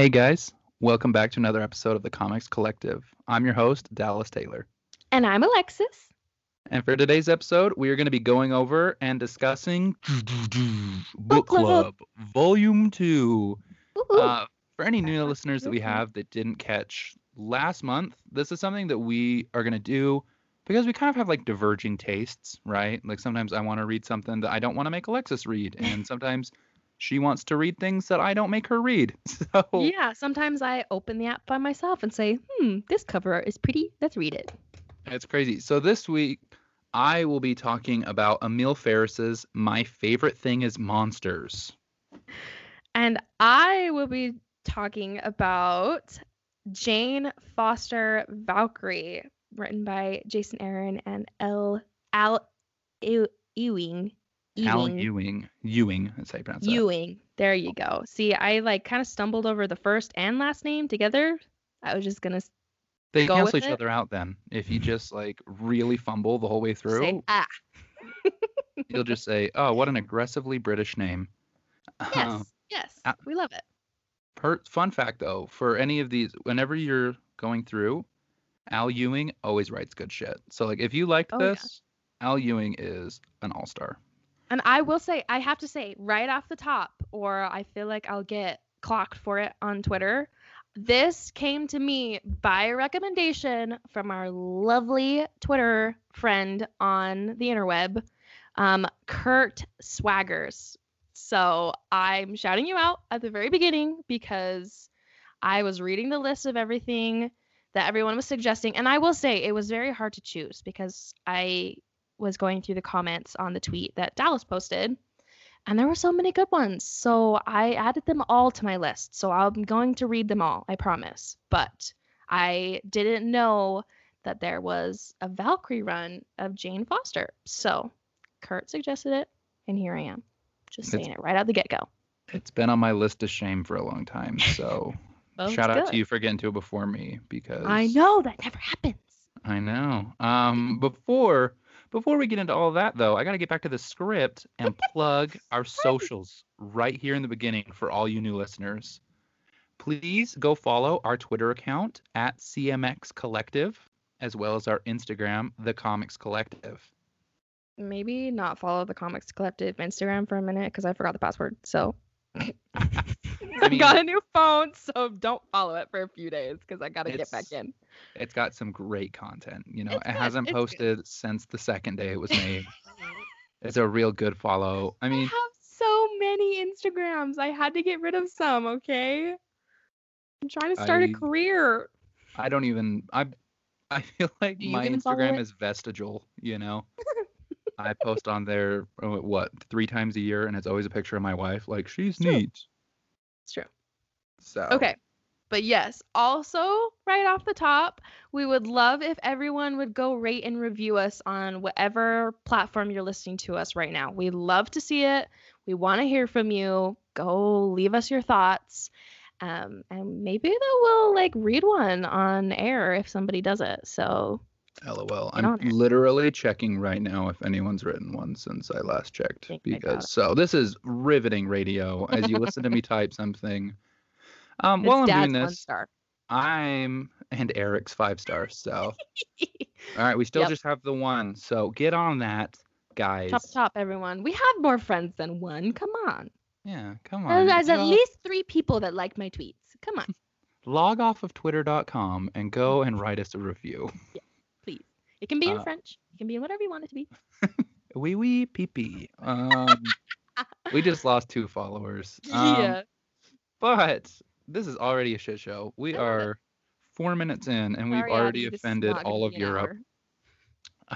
Hey guys, welcome back to another episode of the Comics Collective. I'm your host, Dallas Taylor. And I'm Alexis. And for today's episode, we are going to be going over and discussing Book Club. Volume 2. Uh, for any new listeners that we have that didn't catch last month, this is something that we are going to do because we kind of have like diverging tastes, right? Like sometimes I want to read something that I don't want to make Alexis read, and sometimes she wants to read things that I don't make her read. So yeah, sometimes I open the app by myself and say, hmm, this cover is pretty. Let's read it. It's crazy. So this week, I will be talking about Emil Ferris's "My Favorite Thing Is Monsters." And I will be talking about Jane Foster Valkyrie, written by Jason Aaron and L. Al Ew- Ewing. Al Ewing. Ewing. Ewing. That's how you pronounce that. Ewing. There you go. See, I like kind of stumbled over the first and last name together. I was just gonna They go cancel each it. other out then. If you just like really fumble the whole way through, say ah. you'll just say, "Oh, what an aggressively British name." Yes, Um, yes, uh, we love it. per, fun fact though, for any of these, whenever you're going through, Al Ewing always writes good shit. So like, if you liked Oh, yeah. this, Al Ewing is an all star. And I will say, I have to say right off the top, or I feel like I'll get clocked for it on Twitter. This came to me by a recommendation from our lovely Twitter friend on the interweb, um, Kurt Swaggers. So I'm shouting you out at the very beginning because I was reading the list of everything that everyone was suggesting. And I will say it was very hard to choose because I was going through the comments on the tweet that Dallas posted, and there were so many good ones. So I added them all to my list. So I'm going to read them all, I promise. But I didn't know that there was a Valkyrie run of Jane Foster. So Kurt suggested it, and here I am. Just It's- saying it right out the get go. It's been on my list of shame for a long time. So shout out to you for getting to it before me because I know that never happens. I know. Um, before before we get into all that though, I got to get back to the script and plug our socials right here in the beginning for all you new listeners. Please go follow our Twitter account at CMX Collective as well as our Instagram, The Comics Collective. Maybe not follow the Comics Collective Instagram for a minute because I forgot the password. So I, mean- got a new phone, so don't follow it for a few days because I gotta get back in. It's got some great content. You know, It's it good, hasn't it's good. posted since the second day it was made. it's a real good follow. I mean, I have so many Instagrams. I had to get rid of some. Okay. I'm trying to start a I- career. I don't even I I feel like my Instagram is vestigial, you know. I post on there uh, what three times a year, and it's always a picture of my wife. Like she's True. neat. It's true. So Okay. But yes, also right off the top, we would love if everyone would go rate and review us on whatever platform you're listening to us right now. We love to see it. We want to hear from you. Go leave us your thoughts. Um, and maybe that we'll like read one on air if somebody does it. So LOL. I'm literally checking right now if anyone's written one since I last checked. I Because so this is riveting radio as you listen to me type something. Um, while I'm doing this. I'm and Eric's five stars. So all right, we still Yep. just have the one. So get on that, guys. top top everyone. We have more friends than one. Come on. Yeah, come on. There's at least three people that like my tweets. Come on. log off of twitter.com and go and write us a review. please. It can be in Uh, French. It can be in whatever you want it to be. Wee wee pee pee. Um, we just lost two followers. Um, But this is already a shit show. We it. are four minutes in and we've already offended all of Europe.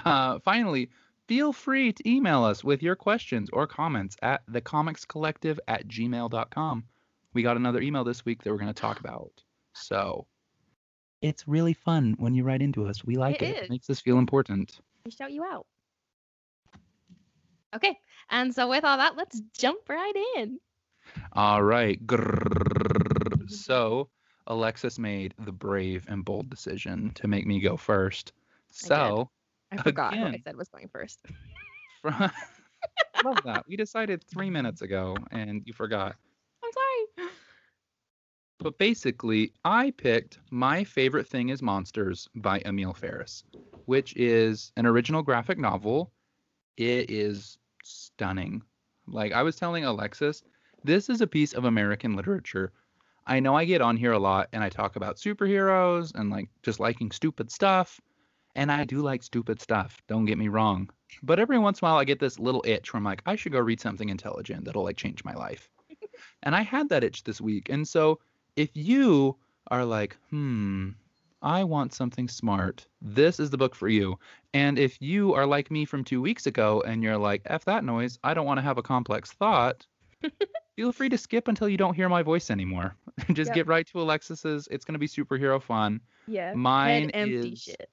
Uh, finally, feel free to email us with your questions or comments at thecomicscollective at gmail.com. We got another email this week that we're going to talk about. So it's really fun when you write into us. We like It it. is. It makes us feel important. We shout you out. Okay, and so with all that, let's jump right in. All right. Grrrr. So Alexis made the brave and bold decision to make me go first. So I forgot what I said was going first. from. Love that. We decided three minutes ago, and you forgot. But basically, I picked My Favorite Thing is Monsters by Emil Ferris, which is an original graphic novel. It is stunning. Like I was telling Alexis, this is a piece of American literature. I know I get on here a lot and I talk about superheroes and like just liking stupid stuff. And I do like stupid stuff, don't get me wrong. But every once in a while I get this little itch where I'm like, I should go read something intelligent that'll like change my life. and I had that itch this week. And so if you are like, hmm, I want something smart, this is the book for you. And if you are like me from two weeks ago and you're like, F that noise, I don't want to have a complex thought, feel free to skip until you don't hear my voice anymore. Just Yep. get right to Alexis's. It's going to be superhero fun. Yeah. Mine is shit.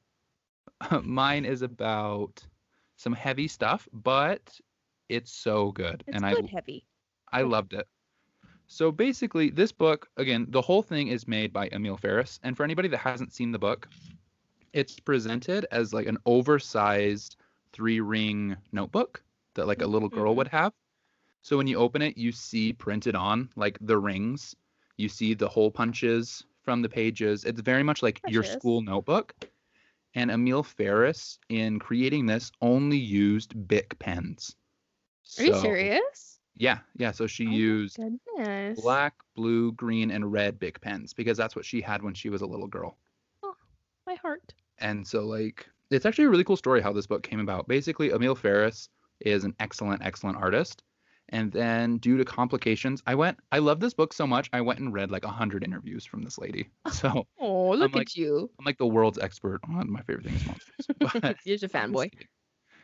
mine is about some heavy stuff, but it's so good. It's and good I heavy. I loved it. So basically, this book, again, the whole thing is made by Emil Ferris. And for anybody that hasn't seen the book, it's presented as like an oversized three ring notebook that like a little girl Mhm. would have. So when you open it, you see printed on like the rings, you see the hole punches from the pages. It's very much like your school notebook. And Emil Ferris, in creating this, only used Bic pens. Are you serious? Yeah, yeah. So she Oh used Goodness. black, blue, green, and red Bic pens because that's what she had when she was a little girl. Oh, my heart. And so, like, it's actually a really cool story how this book came about. Basically, Emil Ferris is an excellent, excellent artist. And then, due to complications, I went, I love this book so much, I went and read like 100 interviews from this lady. So Oh, look at you. I'm like the world's expert on my favorite thing is monsters. But, You're just a fanboy.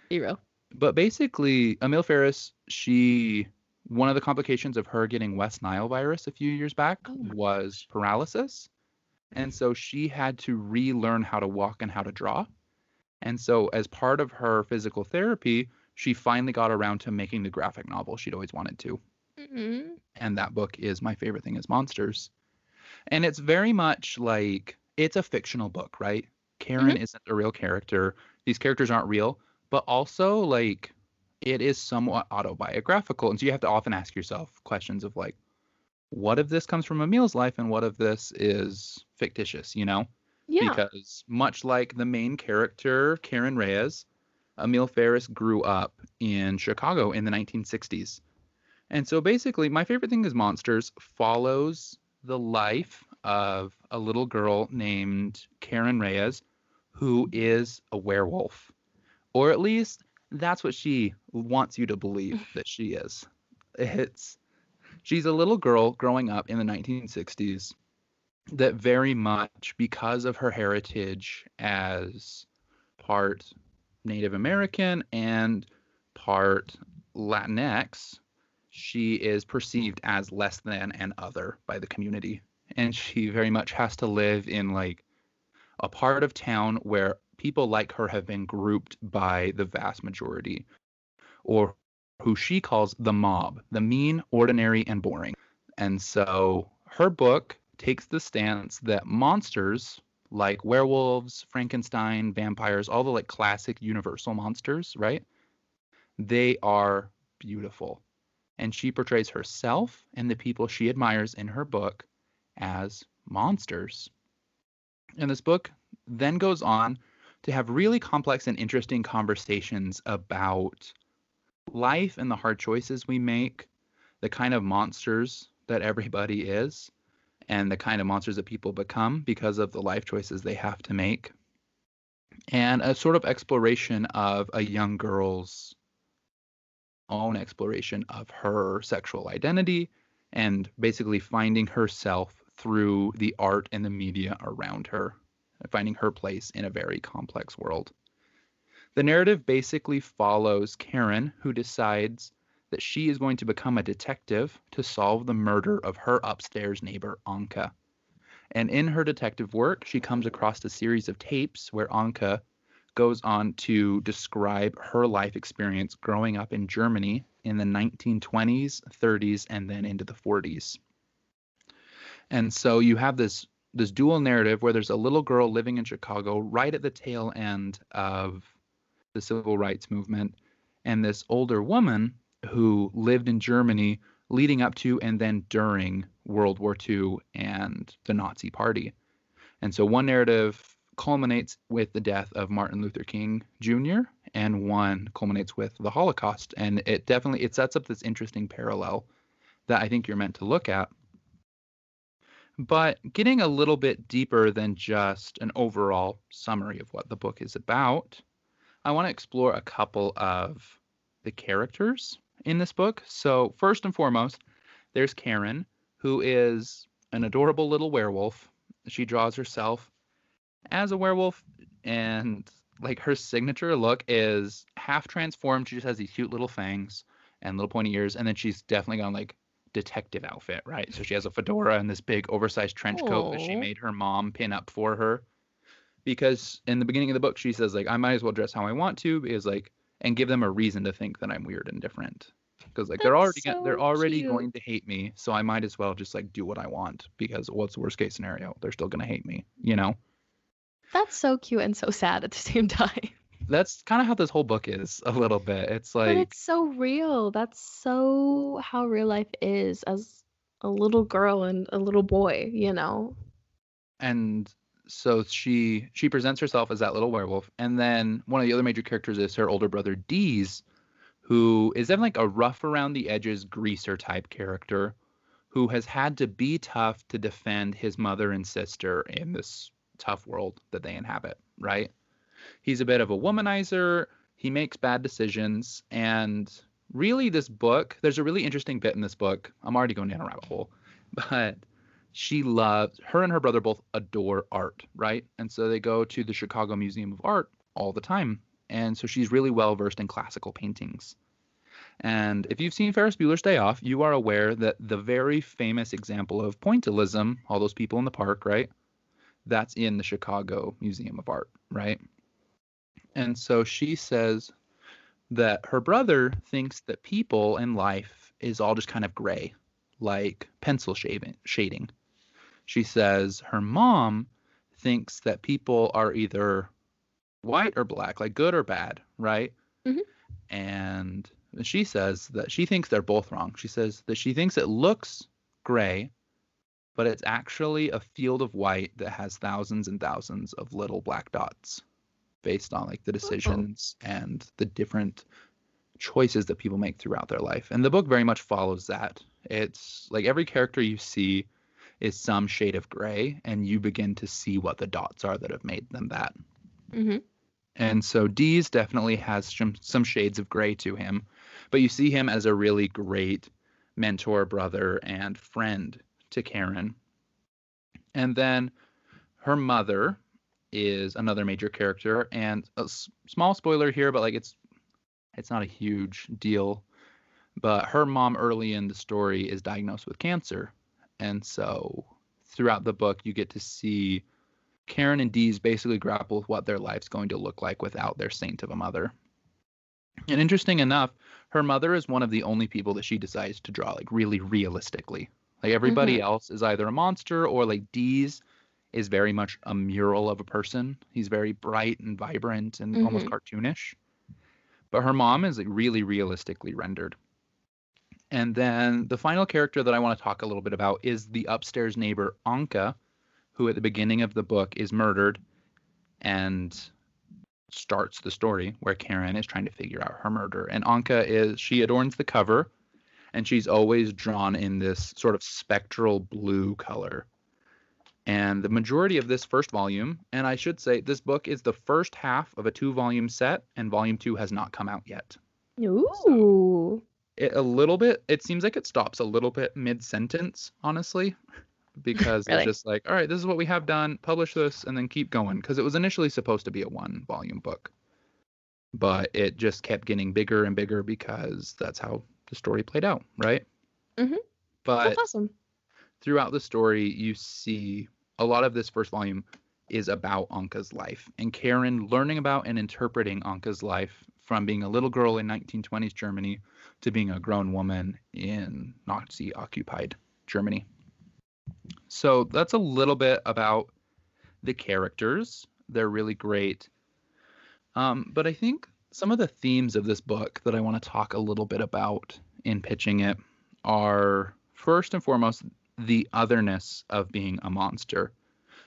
Hero. but basically, Emil Ferris, she, one of the complications of her getting West Nile virus a few years back Oh was paralysis. And so she had to relearn how to walk and how to draw. And so, as part of her physical therapy, she finally got around to making the graphic novel she'd always wanted to. Mm-mm. And that book is my favorite thing is Monsters. And it's very much like it's a fictional book, right? Karen mm-hmm. isn't a real character. These characters aren't real, but also like it is somewhat autobiographical. And so you have to often ask yourself questions of like, what if this comes from Emil's life and what if this is fictitious, you know? Yeah. Because much like the main character, Karen Reyes, Emil Ferris grew up in Chicago in the 1960s. And so basically, my favorite thing is Monsters follows the life of a little girl named Karen Reyes, who is a werewolf. Or at least that's what she wants you to believe that she is. It's she's a little girl growing up in the 1960s that very much because of her heritage as part Native American and part Latinx, she is perceived as less than and other by the community. And she very much has to live in like a part of town where people like her have been grouped by the vast majority, or who she calls the mob, the mean, ordinary, and boring. And so her book takes the stance that monsters like werewolves, Frankenstein, vampires, all the like classic universal monsters, right? They are beautiful. And she portrays herself and the people she admires in her book as monsters. And this book then goes on to have really complex and interesting conversations about life and the hard choices we make, the kind of monsters that everybody is, and the kind of monsters that people become because of the life choices they have to make. And a sort of exploration of a young girl's own exploration of her sexual identity and basically finding herself through the art and the media around her, finding her place in a very complex world. The narrative basically follows Karen, who decides that she is going to become a detective to solve the murder of her upstairs neighbor, Anka. And in her detective work, she comes across a series of tapes where Anka goes on to describe her life experience growing up in Germany in the 1920s, 30s, and then into the 40s. And so you have this this dual narrative where there's a little girl living in Chicago right at the tail end of the civil rights movement and this older woman who lived in Germany leading up to and then during World War II and the Nazi Party. And so one narrative culminates with the death of Martin Luther King Jr. and one culminates with the Holocaust. And it definitely it sets up this interesting parallel that I think you're meant to look at. But getting a little bit deeper than just an overall summary of what the book is about, I want to explore a couple of the characters in this book. So, first and foremost, there's Karen, who is an adorable little werewolf. She draws herself as a werewolf, and like her signature look is half transformed. She just has these cute little fangs and little pointy ears, and then she's definitely gone like detective outfit, right? So she has a fedora and this big oversized trench coat that she made her mom pin up for her. Because in the beginning of the book, she says like, I might as well dress how I want to, because like, and give them a reason to think that I'm weird and different. Because like That's they're already so they're already cute. going to hate me, so I might as well just like do what I want. Because what's the worst case scenario? They're still gonna hate me, you know. That's so cute and so sad at the same time that's kind of how this whole book is a little bit. It's like But it's so real. That's so how real life is as a little girl and a little boy, you know. And so she she presents herself as that little werewolf, and then one of the other major characters is her older brother Deeze, who is definitely like a rough around the edges greaser type character, who has had to be tough to defend his mother and sister in this tough world that they inhabit, right? He's a bit of a womanizer. He makes bad decisions. And really, this book, there's a really interesting bit in this book. I'm already going down a rabbit hole, but she loves, her and her brother both adore art, right? And so they go to the Chicago Museum of Art all the time. And so she's really well versed in classical paintings. And if you've seen Ferris Bueller's Day Off, you are aware that the very famous example of pointillism, all those people in the park, right? That's in the Chicago Museum of Art, right? And so she says that her brother thinks that people and life is all just kind of gray, like pencil shading. She says her mom thinks that people are either white or black, like good or bad, right? Mm-hmm. And she says that she thinks they're both wrong. She says that she thinks it looks gray, but it's actually a field of white that has thousands and thousands of little black dots based on like the decisions oh. and the different choices that people make throughout their life. And the book very much follows that. It's like every character you see is some shade of gray, and you begin to see what the dots are that have made them that. Mm-hmm. And so Deeze definitely has some, some shades of gray to him, but you see him as a really great mentor, brother, and friend to Karen. And then her mother, is another major character, and a s- small spoiler here, but like it's it's not a huge deal. But her mom early in the story is diagnosed with cancer, and so throughout the book you get to see Karen and Deeze basically grapple with what their life's going to look like without their saint of a mother. And interesting enough, her mother is one of the only people that she decides to draw like really realistically. Like everybody mm-hmm. else is either a monster or like Deeze is very much a mural of a person. He's very bright and vibrant and mm-hmm. almost cartoonish. But her mom is really realistically rendered. And then the final character that I want to talk a little bit about is the upstairs neighbor, Anka, who at the beginning of the book is murdered and starts the story where Karen is trying to figure out her murder. And Anka is, she adorns the cover and she's always drawn in this sort of spectral blue color and the majority of this first volume, and I should say this book is the first half of a two volume set, and volume two has not come out yet. Ooh. So it, a little bit, it seems like it stops a little bit mid sentence, honestly, because really? it's just like, all right, this is what we have done, publish this, and then keep going. Because it was initially supposed to be a one volume book, but it just kept getting bigger and bigger because that's how the story played out, right? Mm-hmm. But that's awesome. throughout the story, you see a lot of this first volume is about Anka's life and Karen learning about and interpreting Anka's life from being a little girl in 1920s Germany to being a grown woman in Nazi occupied Germany. So that's a little bit about the characters. They're really great. Um, but I think some of the themes of this book that I want to talk a little bit about in pitching it are first and foremost the otherness of being a monster.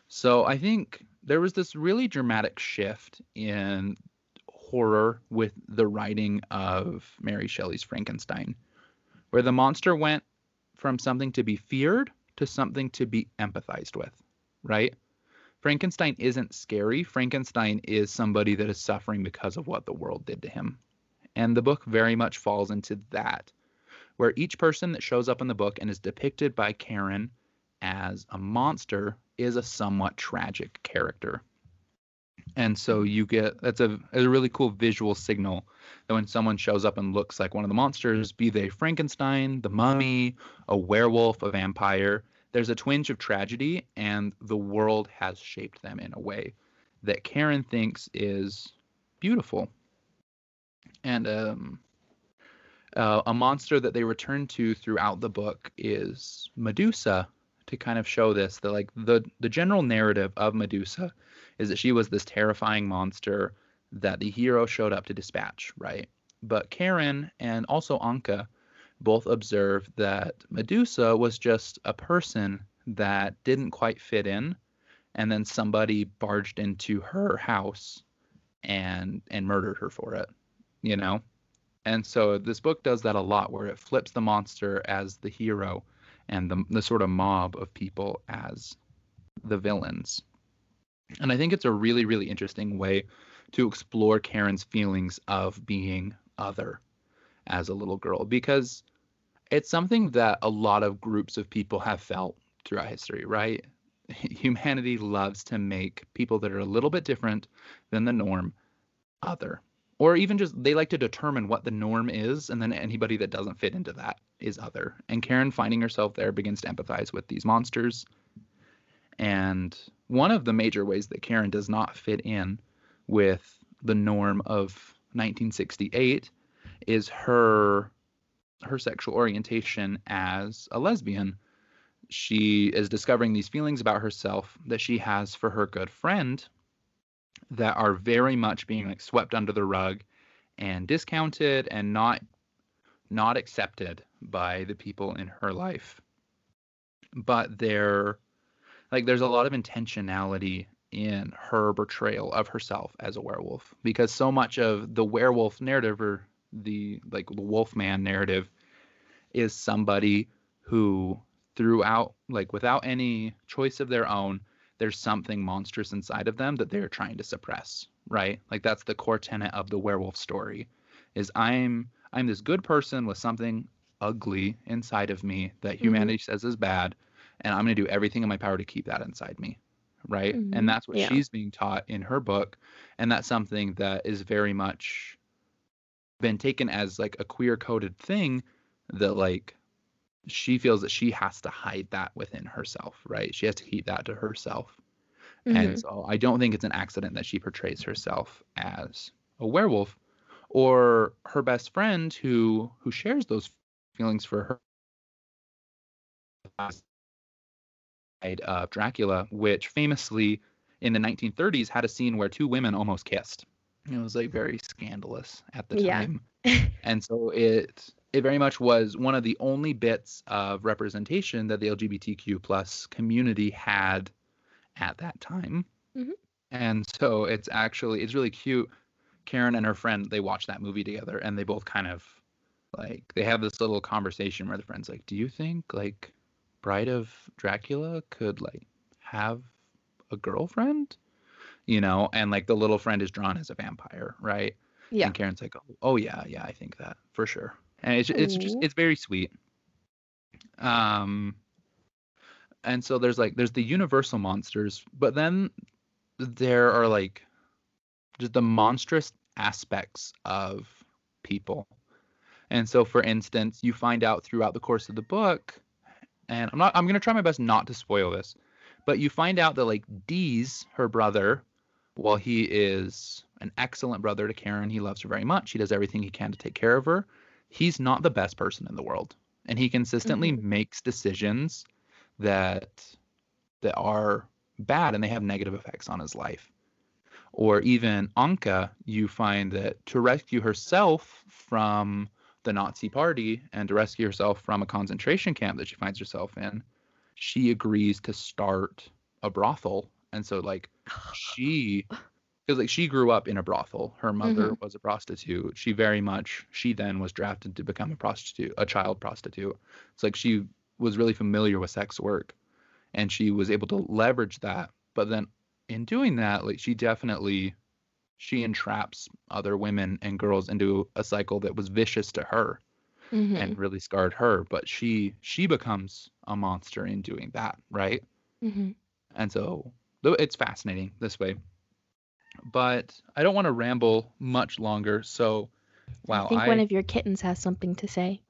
So I think there was this really dramatic shift in horror with the writing of Mary Shelley's Frankenstein, where the monster went from something to be feared to something to be empathized with, right? Frankenstein isn't scary. Frankenstein is somebody that is suffering because of what the world did to him. And the book very much falls into that, where each person that shows up in the book and is depicted by Karen as a monster is a somewhat tragic character. And so you get that's a, a really cool visual signal that when someone shows up and looks like one of the monsters, be they Frankenstein, the mummy, a werewolf, a vampire, there's a twinge of tragedy, and the world has shaped them in a way that Karen thinks is beautiful. And um, uh, a monster that they return to throughout the book is Medusa to kind of show this that like the the general narrative of Medusa is that she was this terrifying monster that the hero showed up to dispatch, right? But Karen and also Anka both observed that Medusa was just a person that didn't quite fit in, and then somebody barged into her house and and murdered her for it, you know. And so this book does that a lot, where it flips the monster as the hero, and the the sort of mob of people as the villains. And I think it's a really really interesting way to explore Karen's feelings of being other as a little girl because it's something that a lot of groups of people have felt throughout history, right? Humanity loves to make people that are a little bit different than the norm other. Or even just they like to determine what the norm is, and then anybody that doesn't fit into that is other. And Karen, finding herself there, begins to empathize with these monsters. And one of the major ways that Karen does not fit in with the norm of 1968 is her her sexual orientation as a lesbian. She is discovering these feelings about herself that she has for her good friend that are very much being like swept under the rug and discounted and not not accepted by the people in her life. But there like there's a lot of intentionality in her portrayal of herself as a werewolf because so much of the werewolf narrative or the like the Wolfman narrative is somebody who throughout like without any choice of their own there's something monstrous inside of them that they're trying to suppress right like that's the core tenet of the werewolf story is i'm i'm this good person with something ugly inside of me that mm-hmm. humanity mm-hmm. says is bad and i'm going to do everything in my power to keep that inside me right mm-hmm. and that's what yeah. she's being taught in her book and that's something that is very much been taken as like a queer coded thing that like she feels that she has to hide that within herself, right? She has to keep that to herself. Mm-hmm. And so I don't think it's an accident that she portrays herself as a werewolf or her best friend who who shares those feelings for her side of Dracula, which famously in the 1930s had a scene where two women almost kissed. It was like very scandalous at the time. Yeah. and so it it very much was one of the only bits of representation that the LGBTQ plus community had at that time. Mm-hmm. And so it's actually it's really cute. Karen and her friend they watch that movie together and they both kind of like they have this little conversation where the friend's like, "Do you think like Bride of Dracula could like have a girlfriend?" You know, and like the little friend is drawn as a vampire, right? Yeah. And Karen's like, "Oh, oh yeah, yeah, I think that for sure." And it's it's just it's very sweet. Um, and so there's like there's the universal monsters, but then there are like just the monstrous aspects of people. And so for instance, you find out throughout the course of the book, and I'm not I'm gonna try my best not to spoil this, but you find out that like Deeze, her brother, while he is an excellent brother to Karen, he loves her very much. He does everything he can to take care of her he's not the best person in the world and he consistently mm-hmm. makes decisions that that are bad and they have negative effects on his life Or even Anka, you find that to rescue herself from the Nazi party and to rescue herself from a concentration camp that she finds herself in, she agrees to start a brothel. And so like she because like she grew up in a brothel. Her mother was a prostitute. She very much she then was drafted to become a prostitute, a child prostitute. It's like she was really familiar with sex work and she was able to leverage that. But then in doing that, like she definitely she entraps other women and girls into a cycle that was vicious to her Mhm. and really scarred her. But she she becomes a monster in doing that, right? Mhm. And so it's fascinating this way. But I don't want to ramble much longer. So wow, I think I, one of your kittens has something to say.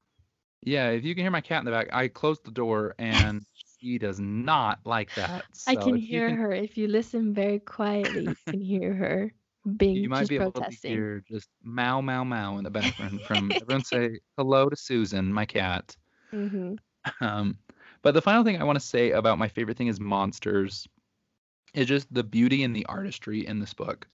yeah, if you can hear my cat in the back, I closed the door and she does not like that. I can hear her. If you listen very quietly, you can hear her being You might be able protesting. to hear just meow meow meow in the background from everyone say hello to Susan, my cat. hmm Um, but the final thing I want to say about my favorite thing is monsters is just the beauty and the artistry in this book.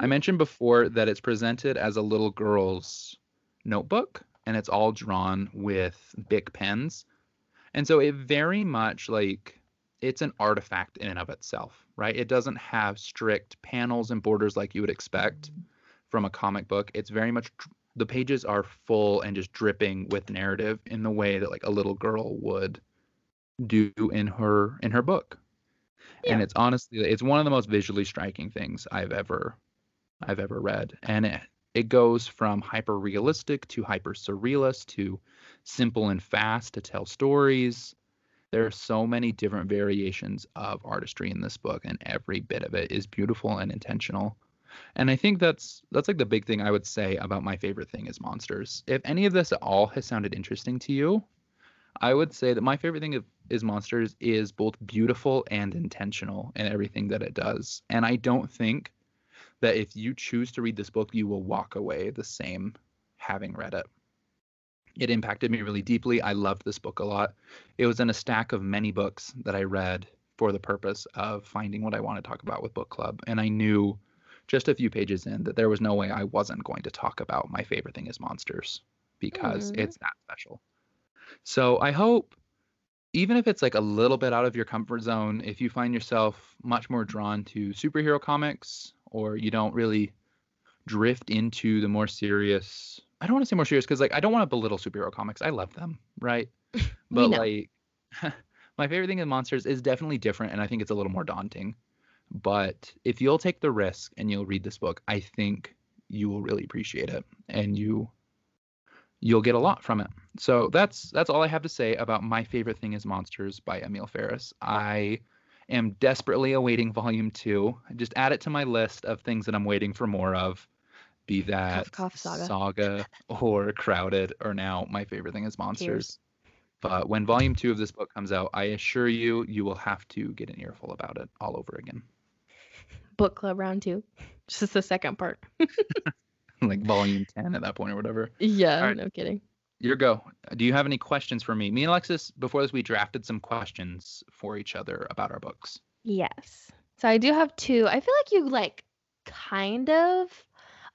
I Mhm. mentioned before that it's presented as a little girl's notebook and it's all drawn with Bic pens. And so it very much like it's an artifact in and of itself, right? It doesn't have strict panels and borders like you would expect from a comic book. It's very much the pages are full and just dripping with narrative in the way that like a little girl would do in her in her book. And it's honestly it's one of the most visually striking things I've ever I've ever read. And it it goes from hyper realistic to hyper surrealist to simple and fast to tell stories. There are so many different variations of artistry in this book, and every bit of it is beautiful and intentional. And I think that's that's like the big thing I would say about my favorite thing is monsters. If any of this at all has sounded interesting to you, I would say that my favorite thing is monsters is both beautiful and intentional in everything that it does. And I don't think that if you choose to read this book, you will walk away the same having read it. It impacted me really deeply. I loved this book a lot. It was in a stack of many books that I read for the purpose of finding what I want to talk about with book club. And I knew just a few pages in that there was no way I wasn't going to talk about my favorite thing is monsters because Mhm. it's that special. So I hope even if it's like a little bit out of your comfort zone, if you find yourself much more drawn to superhero comics or you don't really drift into the more serious I don't want to say more serious because like I don't want to belittle superhero comics. I love them, right? But like my favorite thing in monsters is definitely different and I think it's a little more daunting. But if you'll take the risk and you'll read this book, I think you will really appreciate it and you you'll get a lot from it. So that's that's all I have to say about my favorite thing is monsters by Emil Ferris. I am desperately awaiting volume 2. Just add it to my list of things that I'm waiting for more of. Be that cough, saga. saga or crowded or now my favorite thing is monsters. But when volume 2 of this book comes out, I assure you you will have to get an earful about it all over again. Book club round two. Just the second part. like volume 10 at that point or whatever. Yeah, right. no kidding. Your go. Do you have any questions for me? Me and Alexis, before this, we drafted some questions for each other about our books. Yes. So I do have two. I feel like you like kind of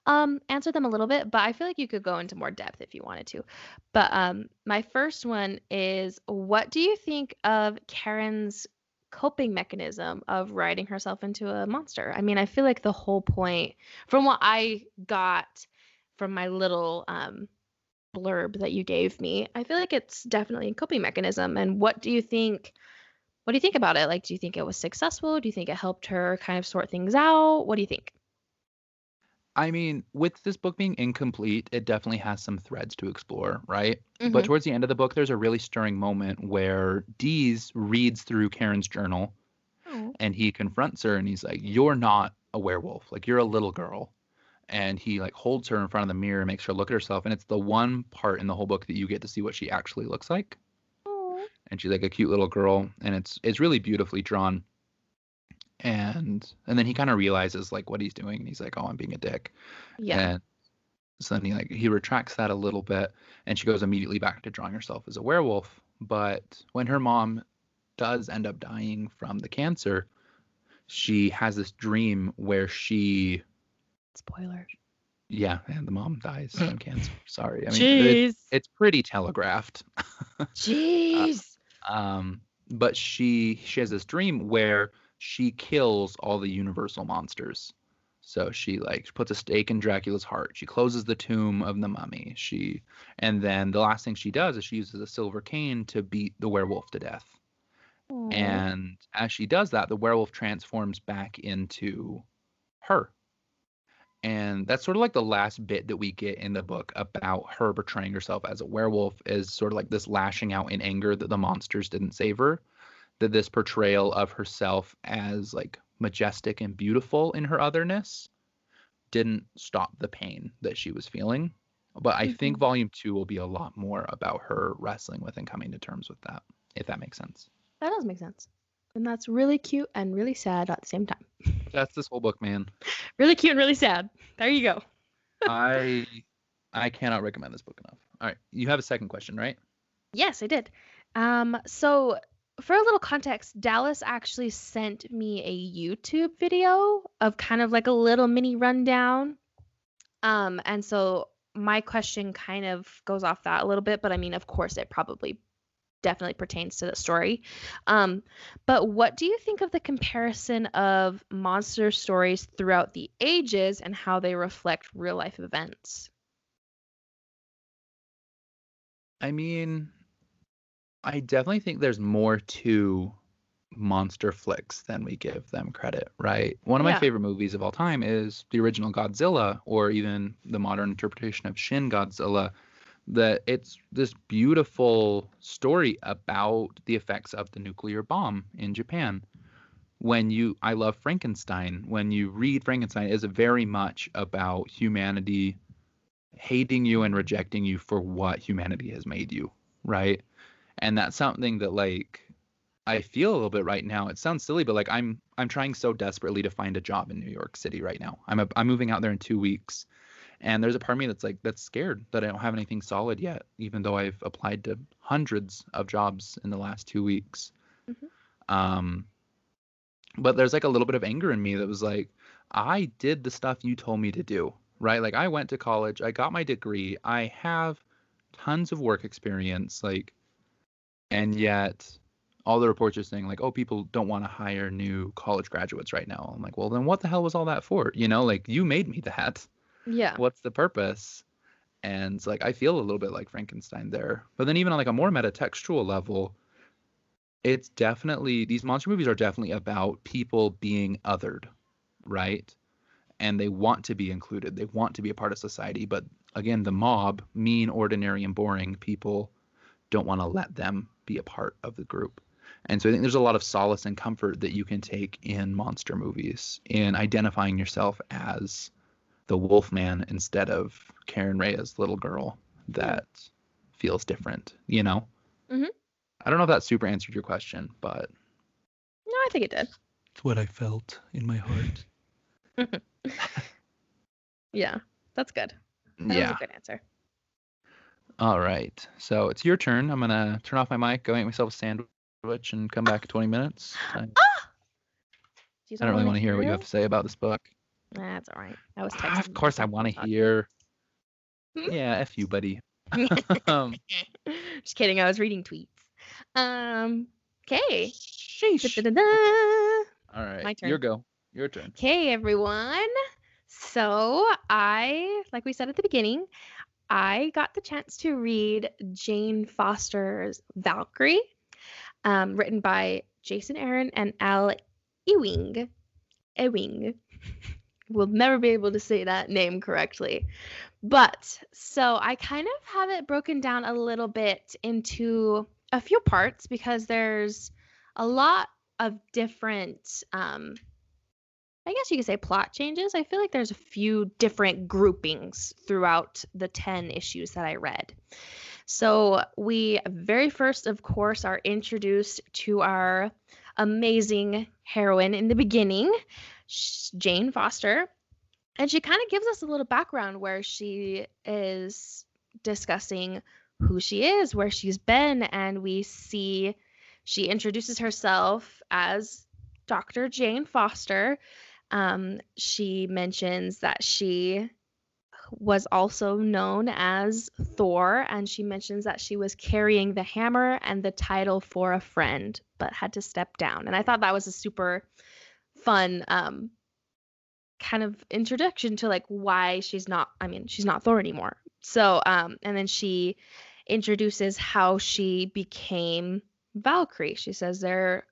um answered them a little bit, but I feel like you could go into more depth if you wanted to. But um my first one is what do you think of Karen's coping mechanism of writing herself into a monster? I mean, I feel like the whole point from what I got from my little um blurb that you gave me, I feel like it's definitely a coping mechanism. And what do you think what do you think about it? Like, do you think it was successful? Do you think it helped her kind of sort things out? What do you think? I mean, with this book being incomplete, it definitely has some threads to explore, right? Mhm. But towards the end of the book, there's a really stirring moment where Deeze reads through Karen's journal Oh. and he confronts her and he's like, You're not a werewolf. Like, you're a little girl. And he like holds her in front of the mirror and makes her look at herself. And it's the one part in the whole book that you get to see what she actually looks like. Oh. and she's like a cute little girl and it's it's really beautifully drawn and and then he kind of realizes like what he's doing and he's like oh i'm being a dick Yeah. and so then he like he retracts that a little bit and she goes immediately back to drawing herself as a werewolf but when her mom does end up dying from the cancer she has this dream where she Spoilers. yeah, and the mom dies from cancer. Sorry. I mean Jeez. it, it's pretty telegraphed. Jeez. Um but she she has this dream where she kills all the universal monsters. So she like puts a stake in Dracula's heart. She closes the tomb of the mummy. She and then the last thing she does is she uses a silver cane to beat the werewolf to death. Aw. And as she does that, the werewolf transforms back into her. And that's sort of like the last bit that we get in the book about her portraying herself as a werewolf is sort of like this lashing out in anger that the monsters didn't save her. That this portrayal of herself as like majestic and beautiful in her otherness didn't stop the pain that she was feeling. But I think Mhm. volume two will be a lot more about her wrestling with and coming to terms with that, if that makes sense. that does make sense. And that's really cute and really sad at the same time. That's this whole book, man. Really cute and really sad. There you go. I I cannot recommend this book enough. All right, you have a second question, right? Yes, I did. Um, so for a little context, Dallas actually sent me a YouTube video of kind of like a little mini rundown. Um, and so my question kind of goes off that a little bit, but I mean, of course, it probably definitely pertains to the story. Um, but what do you think of the comparison of monster stories throughout the ages and how they reflect real life events? I mean, I definitely think there's more to monster flicks than we give them credit, right? One of my favorite movies of all time is the original Godzilla or even the modern interpretation of Shin Godzilla. That it's this beautiful story about the effects of the nuclear bomb in Japan. When you I love Frankenstein. When you read Frankenstein, it's very much about humanity hating you and rejecting you for what humanity has made you, right? And that's something that like I feel a little bit right now. It sounds silly, but like I'm I'm trying so desperately to find a job in New York City right now. I'm a, I'm moving out there in 2 weeks. And there's a part of me that's like that's scared that I don't have anything solid yet, even though I've applied to hundreds of jobs in the last 2 weeks. Mhm. Um but there's like a little bit of anger in me that was like I did the stuff you told me to do, right? Like I went to college, I got my degree, I have tons of work experience, like, and yet all the reports are saying like, oh, people don't want to hire new college graduates right now. I'm like, well, then what the hell was all that for? You know, like you made me that. Yeah. What's the purpose? And like I feel a little bit like Frankenstein there. But then even on like a more metatextual level, it's definitely these monster movies are definitely about people being othered, right? And they want to be included. They want to be a part of society. But again, the mob, mean, ordinary, and boring people, don't want to let them be a part of the group. And so I think there's a lot of solace and comfort that you can take in monster movies in identifying yourself as the Wolfman instead of Karen Reyes' little girl that feels different, you know? Mhm. I don't know if that super answered your question, but No, I think it did. it's what I felt in my heart. Yeah. That's good. That was yeah. a good answer. All right. So it's your turn. I'm going to turn off my mic, go make myself a sandwich, and come back in 20 minutes. I, I don't really want to hear what you have to say about this book. That's all right. I was Ah, texting. of course, I want to hear. Yeah, F you, buddy. um, Just kidding. I was reading tweets. Um. Okay. All right. My turn. Your go. Your turn. Okay, everyone. So I, like we said at the beginning, I got the chance to read Jane Foster's Valkyrie, um, written by Jason Aaron and Al Ewing. Ewing. We'll never be able to say that name correctly. But so I kind of have it broken down a little bit into a few parts because there's a lot of different um, I guess you could say plot changes. I feel like there's a few different groupings throughout the 10 issues that I read. So, we very first, of course, are introduced to our amazing heroine in the beginning, Jane Foster. And she kind of gives us a little background where she is discussing who she is, where she's been, and we see she introduces herself as Dr. Jane Foster. Um, she mentions that she was also known as Thor, and she mentions that she was carrying the hammer and the title for a friend, but had to step down. And I thought that was a super fun um, kind of introduction to like why she's not. I mean, she's not Thor anymore. So, um, and then she introduces how she became Valkyrie. She says there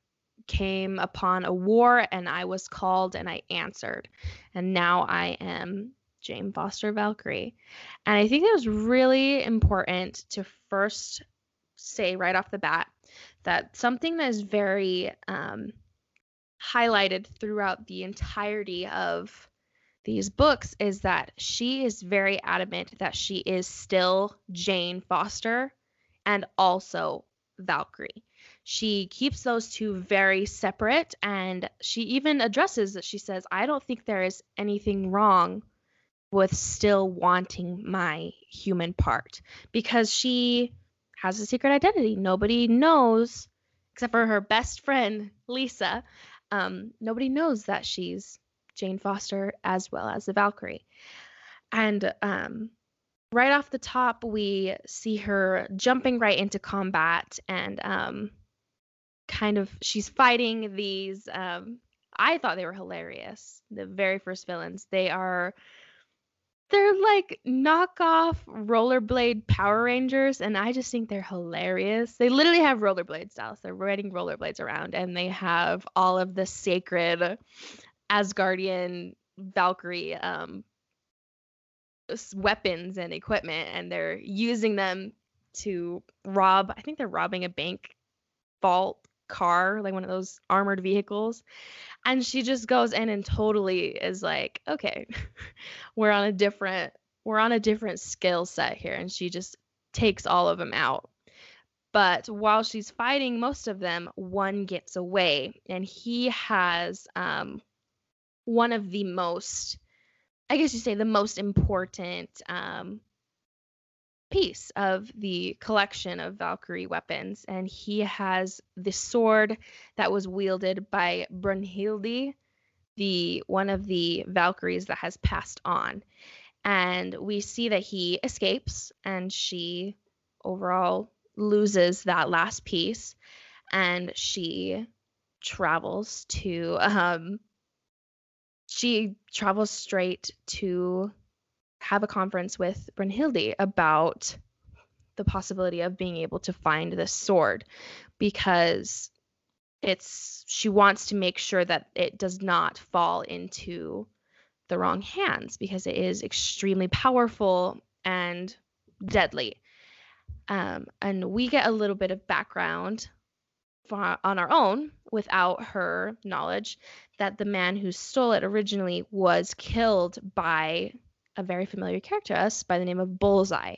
came upon a war and I was called and I answered. And now I am Jane Foster Valkyrie. And I think it was really important to first say right off the bat that something that is very um, highlighted throughout the entirety of these books is that she is very adamant that she is still Jane Foster and also Valkyrie. She keeps those two very separate and she even addresses that she says, I don't think there is anything wrong with still wanting my human part because she has a secret identity. Nobody knows, except for her best friend, Lisa. Um, nobody knows that she's Jane Foster as well as the Valkyrie. And um, right off the top, we see her jumping right into combat and um, kind of she's fighting these. Um, I thought they were hilarious. The very first villains. They are they're like knockoff rollerblade Power Rangers, and I just think they're hilarious. They literally have rollerblade styles. They're riding rollerblades around, and they have all of the sacred Asgardian Valkyrie um, weapons and equipment, and they're using them to rob. I think they're robbing a bank vault car, like one of those armored vehicles. And she just goes in and totally is like, okay, we're on a different we're on a different skill set here and she just takes all of them out. But while she's fighting most of them, one gets away and he has um one of the most I guess you say the most important um piece of the collection of Valkyrie weapons, and he has the sword that was wielded by Brunhilde, the one of the Valkyries that has passed on. And we see that he escapes, and she overall loses that last piece, and she travels to um she travels straight to have a conference with Brunhilde about the possibility of being able to find this sword because it's she wants to make sure that it does not fall into the wrong hands because it is extremely powerful and deadly. Um, and we get a little bit of background for, on our own without her knowledge that the man who stole it originally was killed by a very familiar character to us by the name of Bullseye.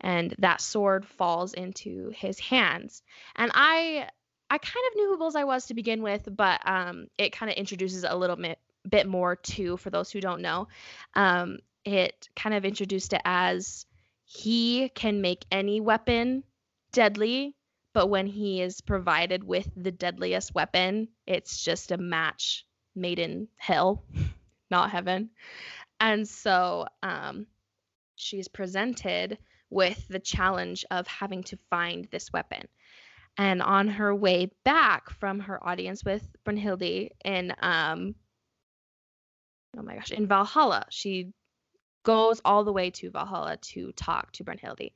And that sword falls into his hands. And I I kind of knew who Bullseye was to begin with, but um, it kind of introduces a little bit bit more too for those who don't know. Um, it kind of introduced it as he can make any weapon deadly, but when he is provided with the deadliest weapon, it's just a match made in hell, not heaven. And so um, she's presented with the challenge of having to find this weapon. And on her way back from her audience with Brunhilde in um oh my gosh, in Valhalla, she goes all the way to Valhalla to talk to Brunhilde.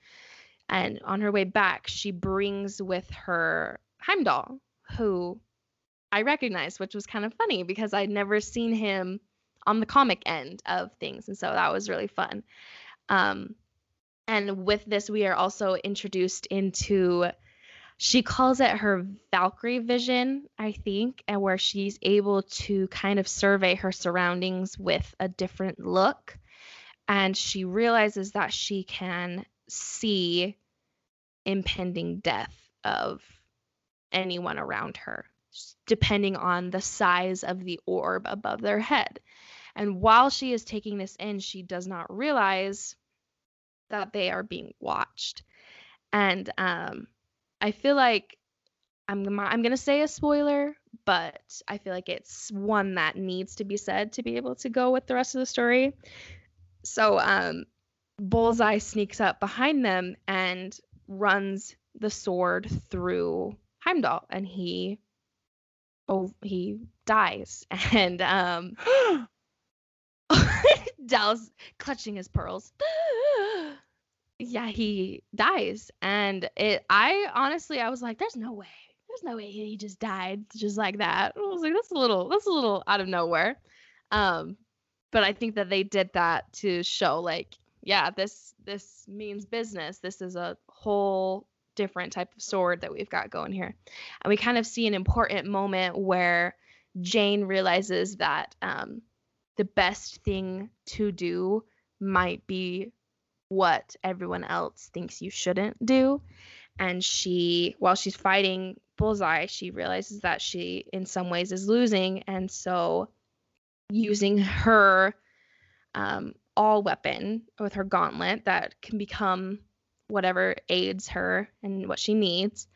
And on her way back, she brings with her Heimdall, who I recognized, which was kind of funny because I'd never seen him on the comic end of things. And so that was really fun. Um, and with this, we are also introduced into, she calls it her Valkyrie vision, I think, and where she's able to kind of survey her surroundings with a different look. And she realizes that she can see impending death of anyone around her, depending on the size of the orb above their head. And while she is taking this in, she does not realize that they are being watched. And um, I feel like I'm I'm gonna say a spoiler, but I feel like it's one that needs to be said to be able to go with the rest of the story. So um, Bullseye sneaks up behind them and runs the sword through Heimdall, and he oh he dies. And um, Dallas clutching his pearls. yeah, he dies, and it. I honestly, I was like, "There's no way. There's no way he just died just like that." I was like, "That's a little. That's a little out of nowhere." Um, but I think that they did that to show, like, yeah, this this means business. This is a whole different type of sword that we've got going here, and we kind of see an important moment where Jane realizes that um, the best thing to do might be what everyone else thinks you shouldn't do. And she, while she's fighting Bullseye, she realizes that she, in some ways, is losing. And so, using her um, all weapon with her gauntlet that can become whatever aids her and what she needs,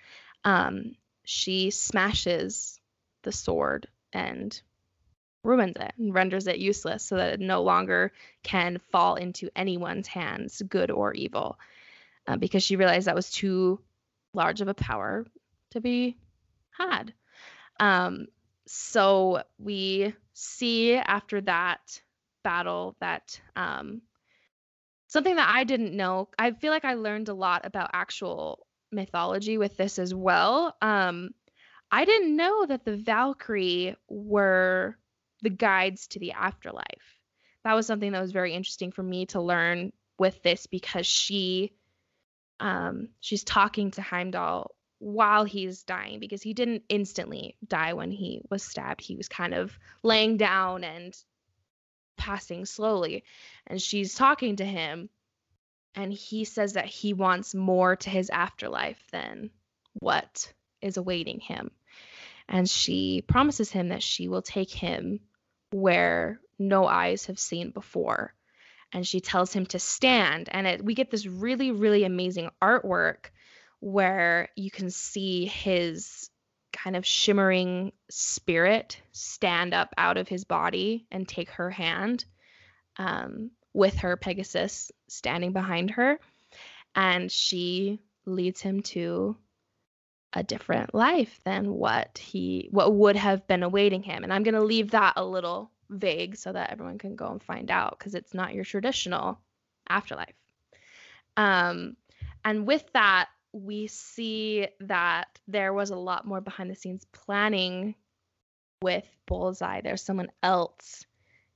um, she smashes the sword and ruins it and renders it useless so that it no longer can fall into anyone's hands, good or evil, uh, because she realized that was too large of a power to be had. Um, so we see after that battle that um, something that I didn't know. I feel like I learned a lot about actual mythology with this as well. Um, I didn't know that the Valkyrie were the guides to the afterlife. That was something that was very interesting for me to learn with this because she um she's talking to Heimdall while he's dying because he didn't instantly die when he was stabbed. He was kind of laying down and passing slowly and she's talking to him and he says that he wants more to his afterlife than what is awaiting him. And she promises him that she will take him where no eyes have seen before. And she tells him to stand. And it, we get this really, really amazing artwork where you can see his kind of shimmering spirit stand up out of his body and take her hand um, with her Pegasus standing behind her. And she leads him to a different life than what he what would have been awaiting him. And i'm going to leave that a little vague so that everyone can go and find out because it's not your traditional afterlife. Um and with that we see that there was a lot more behind the scenes planning with bullseye. There's someone else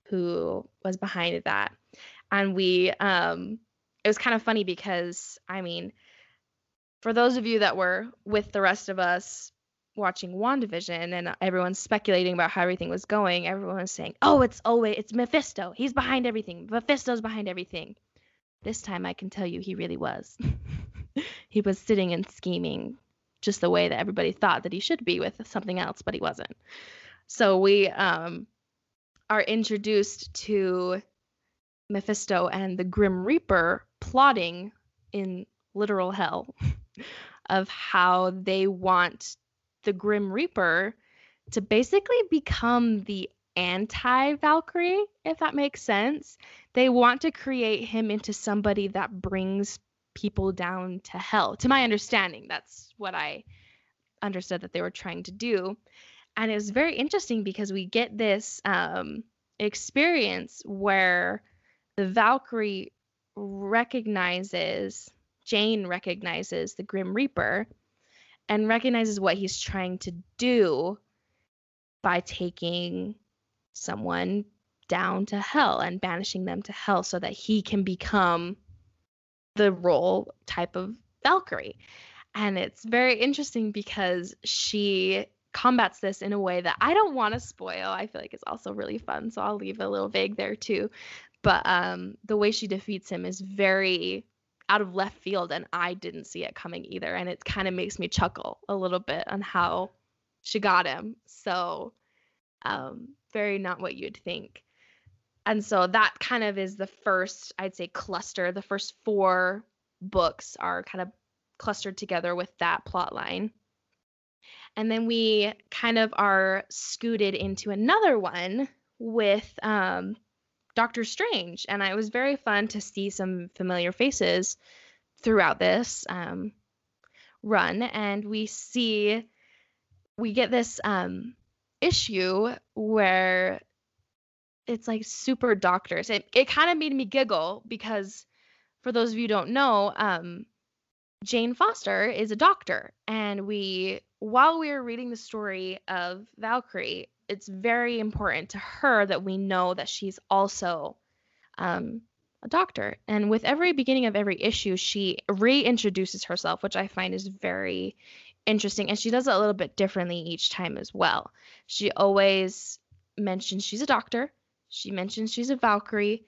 who was behind that. And we um it was kind of funny because i mean for those of you that were with the rest of us watching WandaVision and everyone's speculating about how everything was going, everyone was saying, "Oh, it's always it's Mephisto. He's behind everything. Mephisto's behind everything." This time I can tell you he really was. he was sitting and scheming just the way that everybody thought that he should be with something else, but he wasn't. So we um are introduced to Mephisto and the Grim Reaper plotting in literal hell. of how they want the Grim Reaper to basically become the anti Valkyrie, if that makes sense. They want to create him into somebody that brings people down to hell. To my understanding, that's what I understood that they were trying to do. And it was very interesting because we get this um, experience where the Valkyrie recognizes Jane recognizes the Grim Reaper and recognizes what he's trying to do by taking someone down to hell and banishing them to hell so that he can become the role type of Valkyrie. And it's very interesting because she combats this in a way that I don't want to spoil. I feel like it's also really fun, so I'll leave a little vague there too. But um, the way she defeats him is very out of left field and I didn't see it coming either. And it kind of makes me chuckle a little bit on how she got him. So, um, very not what you'd think. And so that kind of is the first, I'd say, cluster. The first four books are kind of clustered together with that plot line. And then we kind of are scooted into another one with um, Doctor Strange. And it was very fun to see some familiar faces throughout this um, run. And we see, we get this um, issue where it's like super doctors. It, it kind of made me giggle because, for those of you don't know, um, Jane Foster is a doctor. And we, while we were reading the story of Valkyrie, it's very important to her that we know that she's also um, a doctor. And with every beginning of every issue, she reintroduces herself, which I find is very interesting. And she does it a little bit differently each time as well. She always mentions she's a doctor, she mentions she's a Valkyrie,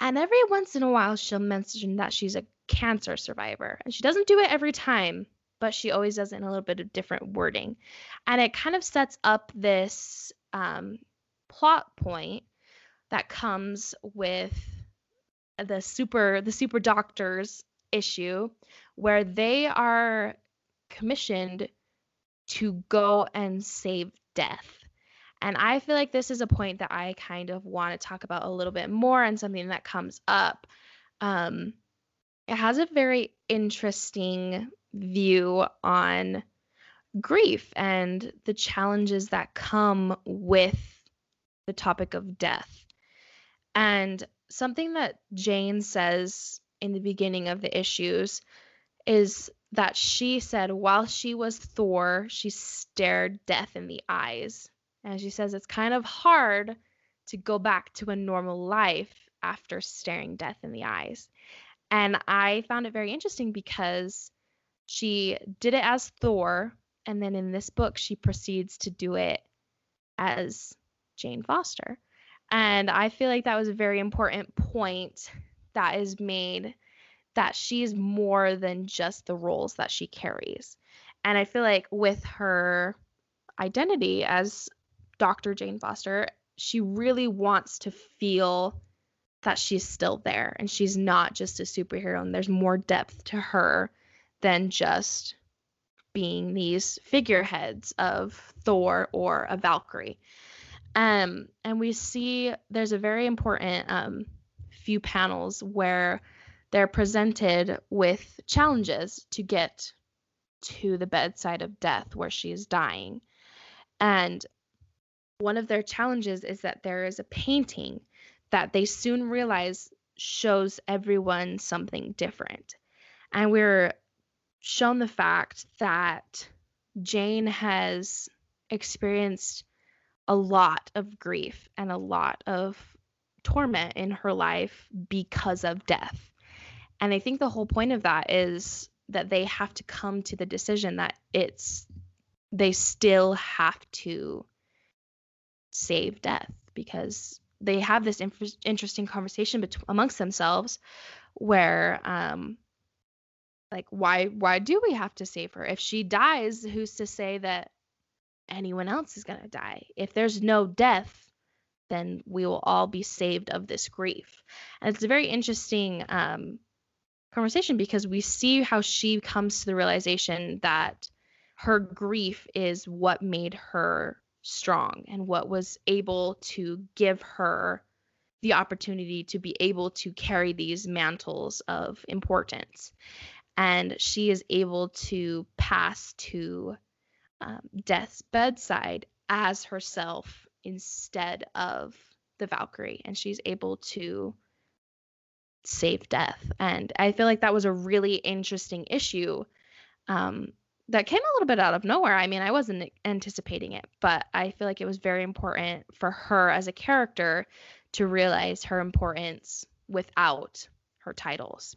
and every once in a while, she'll mention that she's a cancer survivor. And she doesn't do it every time, but she always does it in a little bit of different wording. And it kind of sets up this um, plot point that comes with the super the super doctors issue where they are commissioned to go and save death. And I feel like this is a point that I kind of want to talk about a little bit more and something that comes up. Um, it has a very interesting view on grief and the challenges that come with the topic of death. And something that Jane says in the beginning of the issues is that she said while she was Thor, she stared death in the eyes. And she says it's kind of hard to go back to a normal life after staring death in the eyes. And I found it very interesting because she did it as Thor, and then in this book, she proceeds to do it as Jane Foster. And I feel like that was a very important point that is made that she's more than just the roles that she carries. And I feel like with her identity as Dr. Jane Foster, she really wants to feel that she's still there and she's not just a superhero and there's more depth to her than just being these figureheads of Thor or a Valkyrie. Um, and we see there's a very important um, few panels where they're presented with challenges to get to the bedside of death where she is dying. And one of their challenges is that there is a painting that they soon realize shows everyone something different. And we're shown the fact that Jane has experienced a lot of grief and a lot of torment in her life because of death. And I think the whole point of that is that they have to come to the decision that it's they still have to save death because they have this inf- interesting conversation bet- amongst themselves where um like why why do we have to save her? If she dies who's to say that anyone else is going to die? If there's no death then we will all be saved of this grief. And it's a very interesting um, conversation because we see how she comes to the realization that her grief is what made her strong and what was able to give her the opportunity to be able to carry these mantles of importance and she is able to pass to um, death's bedside as herself instead of the Valkyrie, and she's able to save death. And I feel like that was a really interesting issue um, that came a little bit out of nowhere. I mean, I wasn't anticipating it, but I feel like it was very important for her as a character to realize her importance without her titles.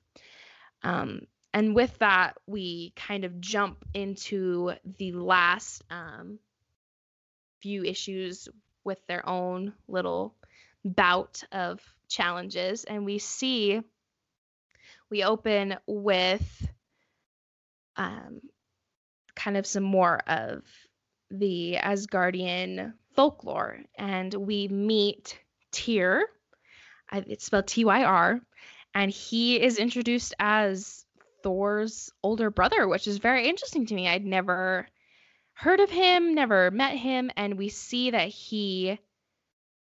Um, and with that, we kind of jump into the last um, few issues with their own little bout of challenges. And we see, we open with um, kind of some more of the Asgardian folklore. And we meet Tyr, it's spelled T Y R, and he is introduced as Thor's older brother, which is very interesting to me. I'd never heard of him, never met him, and we see that he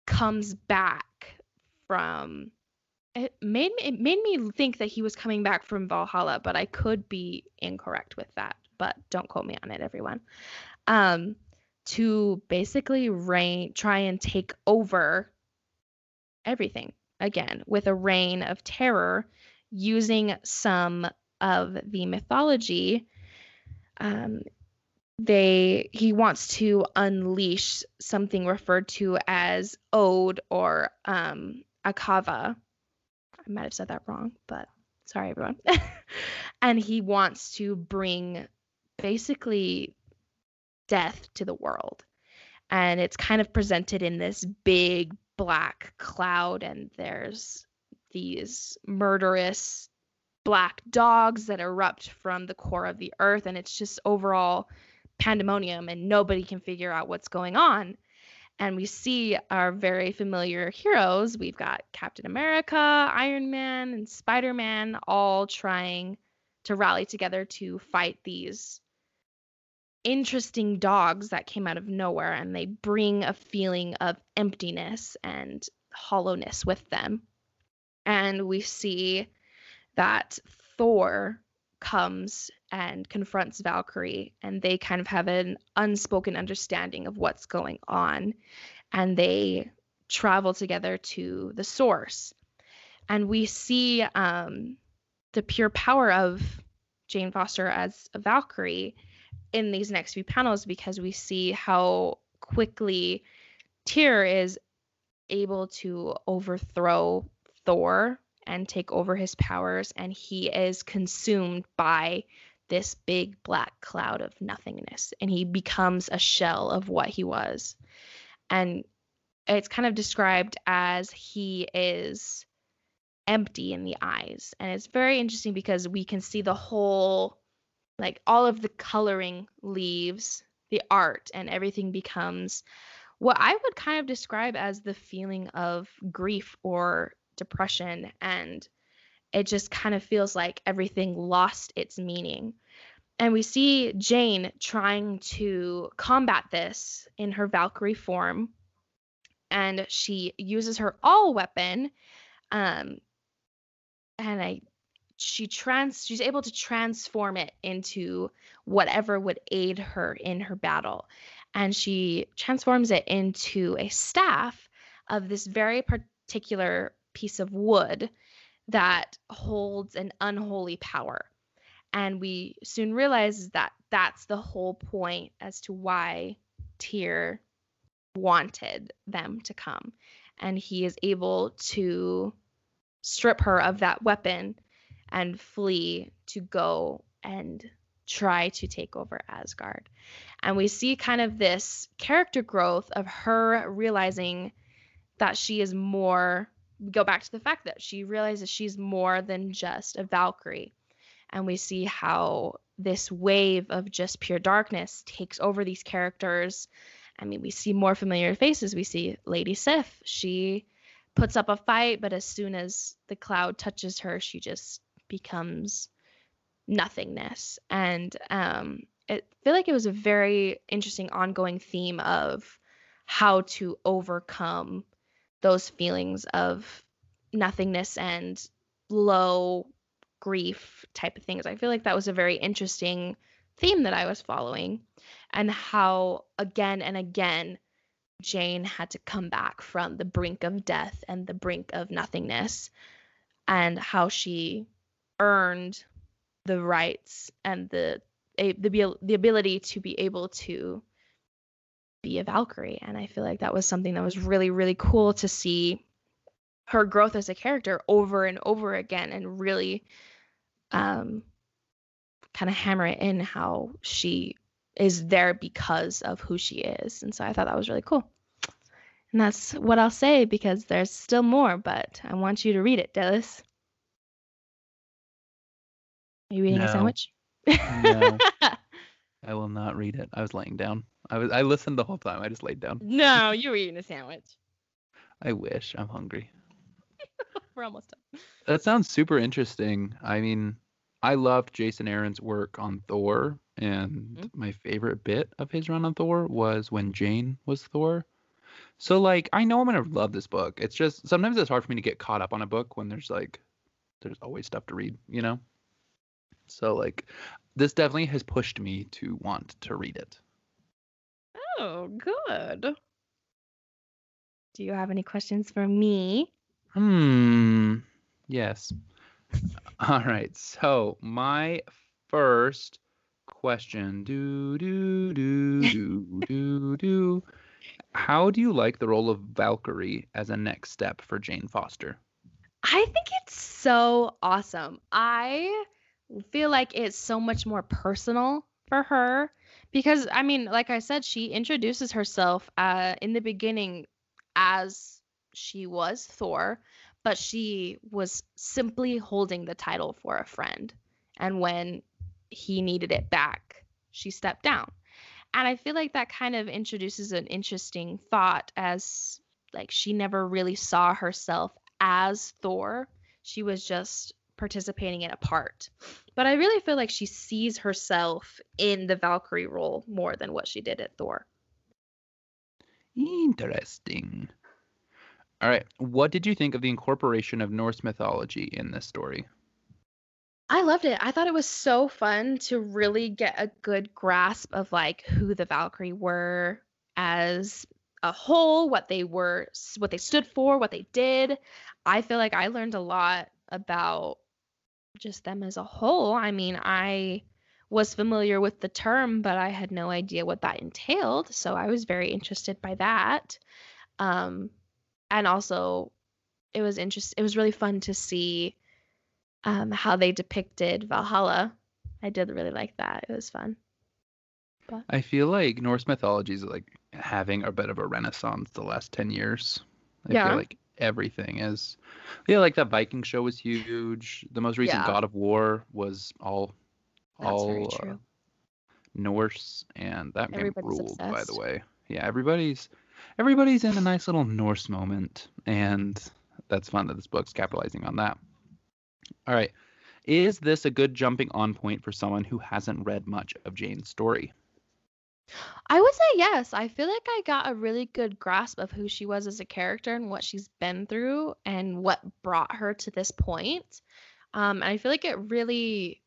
comes back from it made me it made me think that he was coming back from Valhalla, but I could be incorrect with that. But don't quote me on it, everyone. Um, to basically reign, try and take over everything again with a reign of terror, using some of the mythology. Um, they he wants to unleash something referred to as Ode or um, Akava I might have said that wrong, but sorry, everyone. and he wants to bring basically death to the world. And it's kind of presented in this big black cloud, and there's these murderous black dogs that erupt from the core of the earth. And it's just overall pandemonium, and nobody can figure out what's going on and we see our very familiar heroes. We've got Captain America, Iron Man, and Spider Man all trying to rally together to fight these interesting dogs that came out of nowhere and they bring a feeling of emptiness and hollowness with them. And we see that Thor comes and confronts Valkyrie, and they kind of have an unspoken understanding of what's going on, and they travel together to the source. And we see um, the pure power of Jane Foster as a Valkyrie in these next few panels because we see how quickly Tyr is able to overthrow Thor and take over his powers, and he is consumed by this big black cloud of nothingness and he becomes a shell of what he was. And it's kind of described as he is empty in the eyes. And it's very interesting because we can see the whole, like all of the coloring leaves, the art, and everything becomes what I would kind of describe as the feeling of grief or depression and it just kind of feels like everything lost its meaning. And we see Jane trying to combat this in her Valkyrie form. And she uses her all weapon. Um, and I she trans she's able to transform it into whatever would aid her in her battle. And she transforms it into a staff of this very particular piece of wood that holds an unholy power. And we soon realize that that's the whole point as to why Tyr wanted them to come. And he is able to strip her of that weapon and flee to go and try to take over Asgard. And we see kind of this character growth of her realizing that she is more go back to the fact that she realizes she's more than just a Valkyrie. And we see how this wave of just pure darkness takes over these characters. I mean, we see more familiar faces. We see Lady Sif. She puts up a fight, but as soon as the cloud touches her, she just becomes nothingness. And um, I feel like it was a very interesting ongoing theme of how to overcome those feelings of nothingness and low grief type of things. I feel like that was a very interesting theme that I was following and how again and again Jane had to come back from the brink of death and the brink of nothingness and how she earned the rights and the the the ability to be able to be a Valkyrie. And I feel like that was something that was really, really cool to see her growth as a character over and over again and really um, kind of hammer it in how she is there because of who she is. And so I thought that was really cool. And that's what I'll say because there's still more, but I want you to read it, Dallas. Are you eating No. a sandwich? No. I will not read it. I was laying down. I was I listened the whole time. I just laid down. no, you were eating a sandwich. I wish. I'm hungry. We're almost done. That sounds super interesting. I mean, I loved Jason Aaron's work on Thor, and Mhm. my favorite bit of his run on Thor was when Jane was Thor. So like I know I'm gonna love this book. It's just sometimes it's hard for me to get caught up on a book when there's like there's always stuff to read, you know? So like this definitely has pushed me to want to read it. Oh, good. Do you have any questions for me? Hmm. Yes. All right. So my first question. Do do do do do do. How do you like the role of Valkyrie as a next step for Jane Foster? I think it's so awesome. I feel like it's so much more personal for her because I mean, like I said, she introduces herself uh, in the beginning as she was Thor, but she was simply holding the title for a friend. And when he needed it back, she stepped down. And I feel like that kind of introduces an interesting thought as like she never really saw herself as Thor. She was just participating in a part. But I really feel like she sees herself in the Valkyrie role more than what she did at Thor. Interesting. All right. What did you think of the incorporation of Norse mythology in this story? I loved it. I thought it was so fun to really get a good grasp of like who the Valkyrie were as a whole, what they were, what they stood for, what they did. I feel like I learned a lot about just them as a whole. I mean, I was familiar with the term, but I had no idea what that entailed, so I was very interested by that. Um and also it was interest it was really fun to see um, how they depicted Valhalla. I did really like that. It was fun. But... I feel like Norse mythology is like having a bit of a renaissance the last 10 years. I Yeah. feel like everything is. Yeah, like that Viking show was huge. The most recent Yeah. God of War was all That's all uh. Norse and that game ruled by the way. Yeah, everybody's everybody's in a nice little Norse moment and that's fun that this book's capitalizing on that. All right. Is this a good jumping on point for someone who hasn't read much of Jane's story? I would say yes. I feel like I got a really good grasp of who she was as a character and what she's been through and what brought her to this point. Um, and I feel like it really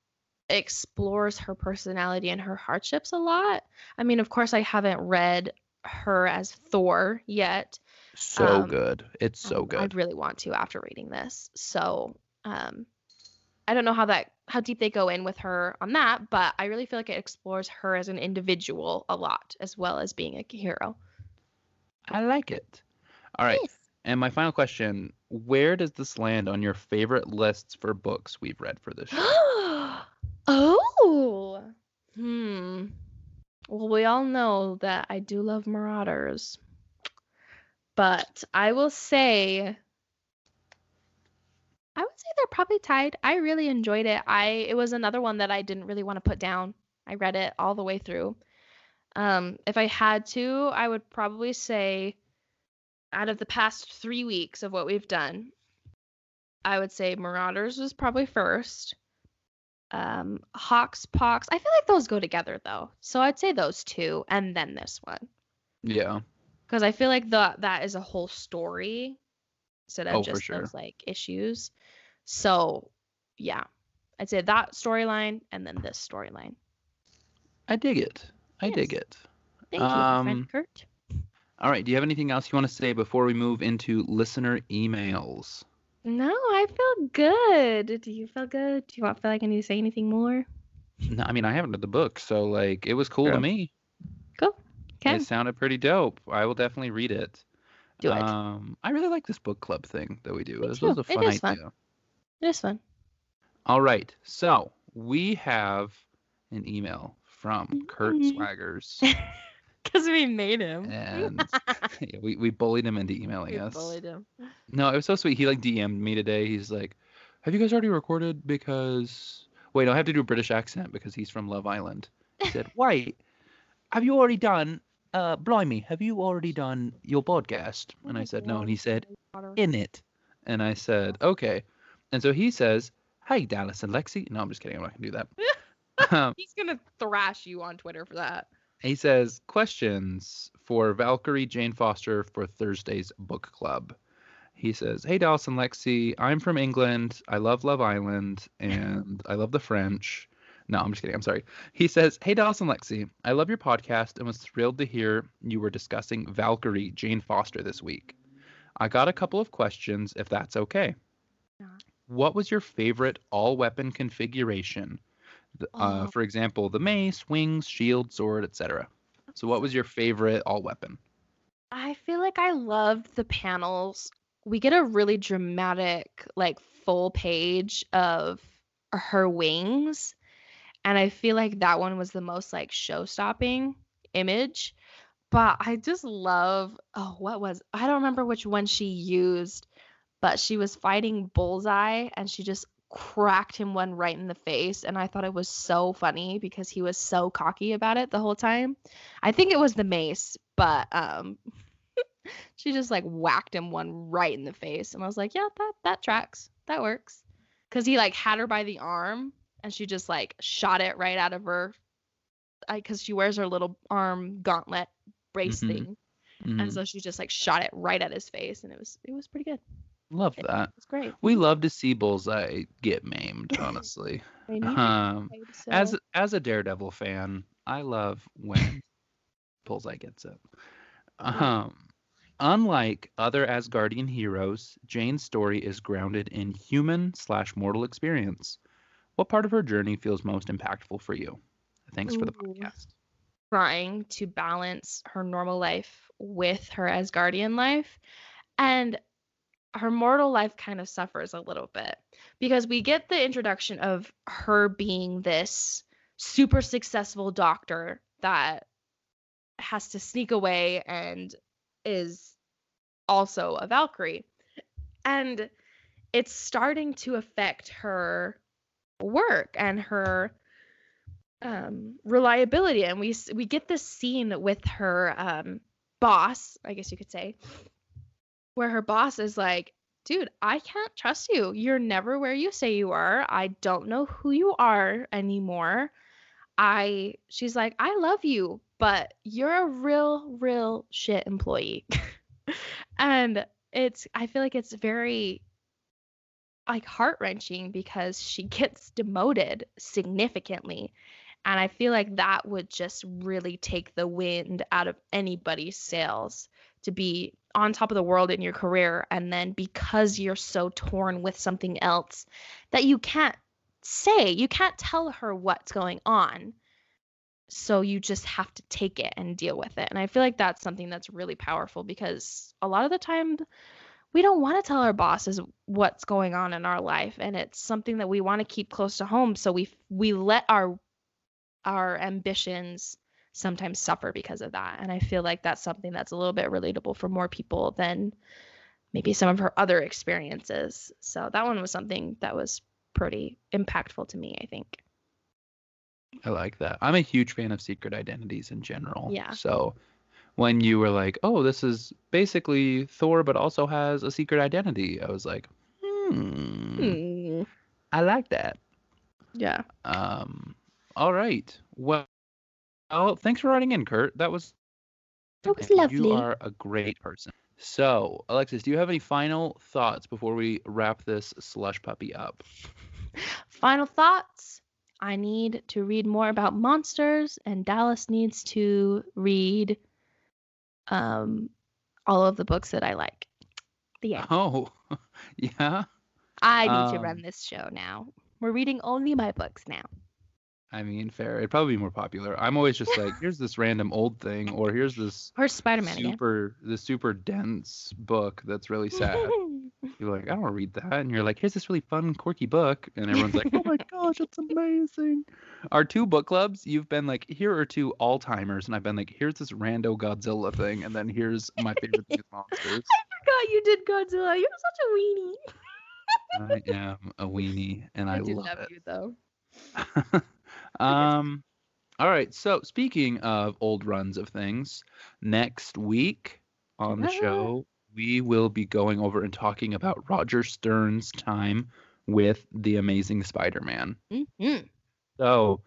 explores her personality and her hardships a lot. I mean, of course, I haven't read her as Thor yet, So Um, good. It's so Um, good. I'd really want to after reading this. So, um, I don't know how that how deep they go in with her on that, but I really feel like it explores her as an individual a lot as well as being a hero. I like it. All right. Yes. And my final question Where does this land on your favorite lists for books we've read for this show? oh. Hmm. Well, we all know that I do love Marauders. But I will say I would say they're probably tied. I really enjoyed it. I it was another one that I didn't really want to put down. I read it all the way through. Um, if I had to, I would probably say out of the past three weeks of what we've done, I would say Marauders was probably first. Um, Hox, Pox. I feel like those go together though. So I'd say those two and then this one. Yeah. Because I feel like the that is a whole story instead of Oh, just sure. those like issues. So yeah. I'd say that storyline and then this storyline. I dig it. I dig it. Thank you, Um, friend Kurt. All right. Do you have anything else you want to say before we move into listener emails? No, I feel good. Do you feel good? Do you want feel like I need to say anything more? No, I mean, I haven't read the book, so like it was cool to me. Cool. Okay. It sounded pretty dope. I will definitely read it. Do it. Um, I really like this book club thing that we do. This was a It fun is fun. idea. it is fun. All right. So we have an email from Kurt Mhm. Swaggers, Because we made him. and yeah, we we bullied him into emailing we us. bullied him. No, it was so sweet. He like DM'd me today. He's like, "Have you guys already recorded?" Because wait, I have to do a British accent because he's from Love Island. He said, "Wait, have you already done? Uh, blimey, have you already done your podcast?" And I said, "No." And he said, "In it." And I said, "Okay." And so he says, "Hey, Dallas and Lexi." No, I'm just kidding. I'm not gonna do that. Um, He's gonna thrash you on Twitter for that. he says questions for Valkyrie Jane Foster for Thursday's book club. He says, "Hey Dallas and Lexi, I'm from England. I love Love Island and I love the French." No, I'm just kidding. I'm sorry. He says, "Hey Dallas and Lexi, I love your podcast and was thrilled to hear you were discussing Valkyrie Jane Foster this week. I got a couple of questions if that's okay. Yeah. What was your favorite all-weapon configuration? Uh, Oh. for example, the mace, wings, shield, sword, etc. So, what was your favorite all-weapon? I feel like I loved the panels. We get a really dramatic, like full page of her wings. And I feel like that one was the most like show stopping image. But I just love oh, what was I don't remember which one she used, but she was fighting Bullseye and she just cracked him one right in the face. And I thought it was so funny because he was so cocky about it the whole time. I think it was the mace, but um she just like whacked him one right in the face and i was like yeah that that tracks that works because he like had her by the arm and she just like shot it right out of her because she wears her little arm gauntlet brace Mhm. thing Mhm. and so she just like shot it right at his face and it was it was pretty good Love it, that. it's great We love to see Bullseye get maimed, honestly. I need to um, so- as as a Daredevil fan, I love when Bullseye gets it. Um, unlike other Asgardian heroes, Jane's story is grounded in human slash mortal experience. What part of her journey feels most impactful for you? Thanks for the podcast. trying to balance her normal life with her Asgardian life. And her mortal life kind of suffers a little bit because we get the introduction of her being this super successful doctor that has to sneak away and is also a Valkyrie. And it's starting to affect her work and her um reliability and we we get this scene with her um boss i guess you could say where her boss is like dude i can't trust you. You're never where you say you are. I don't know who you are anymore. I she's like i love you but you're a real real shit employee. And it's i feel like it's very like heart wrenching because she gets demoted significantly. And I feel like that would just really take the wind out of anybody's sails to be on top of the world in your career. And then because you're so torn with something else that you can't say, you can't tell her what's going on. So you just have to take it and deal with it. And I feel like that's something that's really powerful because a lot of the time we don't want to tell our bosses what's going on in our life and it's something that we want to keep close to home so we we let our our ambitions sometimes suffer because of that and i feel like that's something that's a little bit relatable for more people than maybe some of her other experiences so that one was something that was pretty impactful to me i think I like that. I'm a huge fan of secret identities in general. Yeah. So when you were like, "Oh, this is basically Thor, but also has a secret identity," I was like, "Hmm, Hmm. I like that." yeah Um, all right. Well, well, thanks for writing in, Kurt. That was That was lovely. you are a great person. So, Alexis, do you have any final thoughts before we wrap this slush puppy up? Final thoughts. I need to read more about monsters, and Dallas needs to read um, all of the books that I like. The end. Oh, yeah. I need to run um, this show now. We're reading only my books now. I mean, fair. It'd probably be more popular. I'm always just like, here's this random old thing, or here's this Or Spider Man again. super, this super dense book that's really sad. You're like, I don't want to read that, and you're like, here's this really fun, quirky book, and everyone's like, oh my gosh, it's amazing. Our two book clubs, you've been like, here are two all timers, and I've been like, here's this rando Godzilla thing, and then here's my favorite thing is monsters. God, you did Godzilla. You're such a weenie. I am a weenie, and I, do love, love it. you though. Um, all right. So speaking of old runs of things, next week on the show we will be going over and talking about Roger Stern's time with the Amazing Spider-Man. hmm So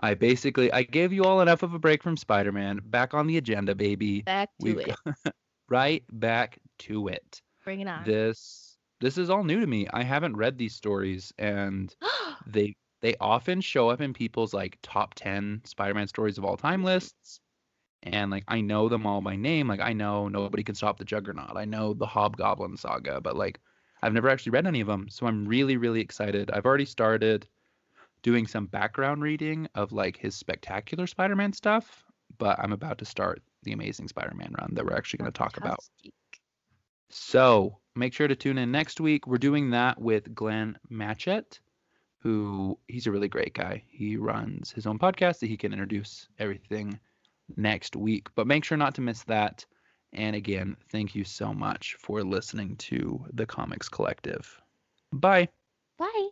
I basically I gave you all enough of a break from Spider-Man. Back on the agenda, baby. Back to We've it. got- right back to it. Bring it on. This this is all new to me. I haven't read these stories and they they often show up in people's like top 10 Spider-Man stories of all time lists. And like I know them all by name. Like I know Nobody Can Stop the Juggernaut. I know the Hobgoblin saga, but like I've never actually read any of them. So I'm really really excited. I've already started doing some background reading of like his spectacular Spider-Man stuff, but I'm about to start the Amazing Spider-Man run that we're actually going to talk about. So make sure to tune in next week. We're doing that with Glenn Matchett, who he's a really great guy. He runs his own podcast that he can introduce everything next week. But make sure not to miss that. And again, thank you so much for listening to the Comics Collective. Bye. Bye.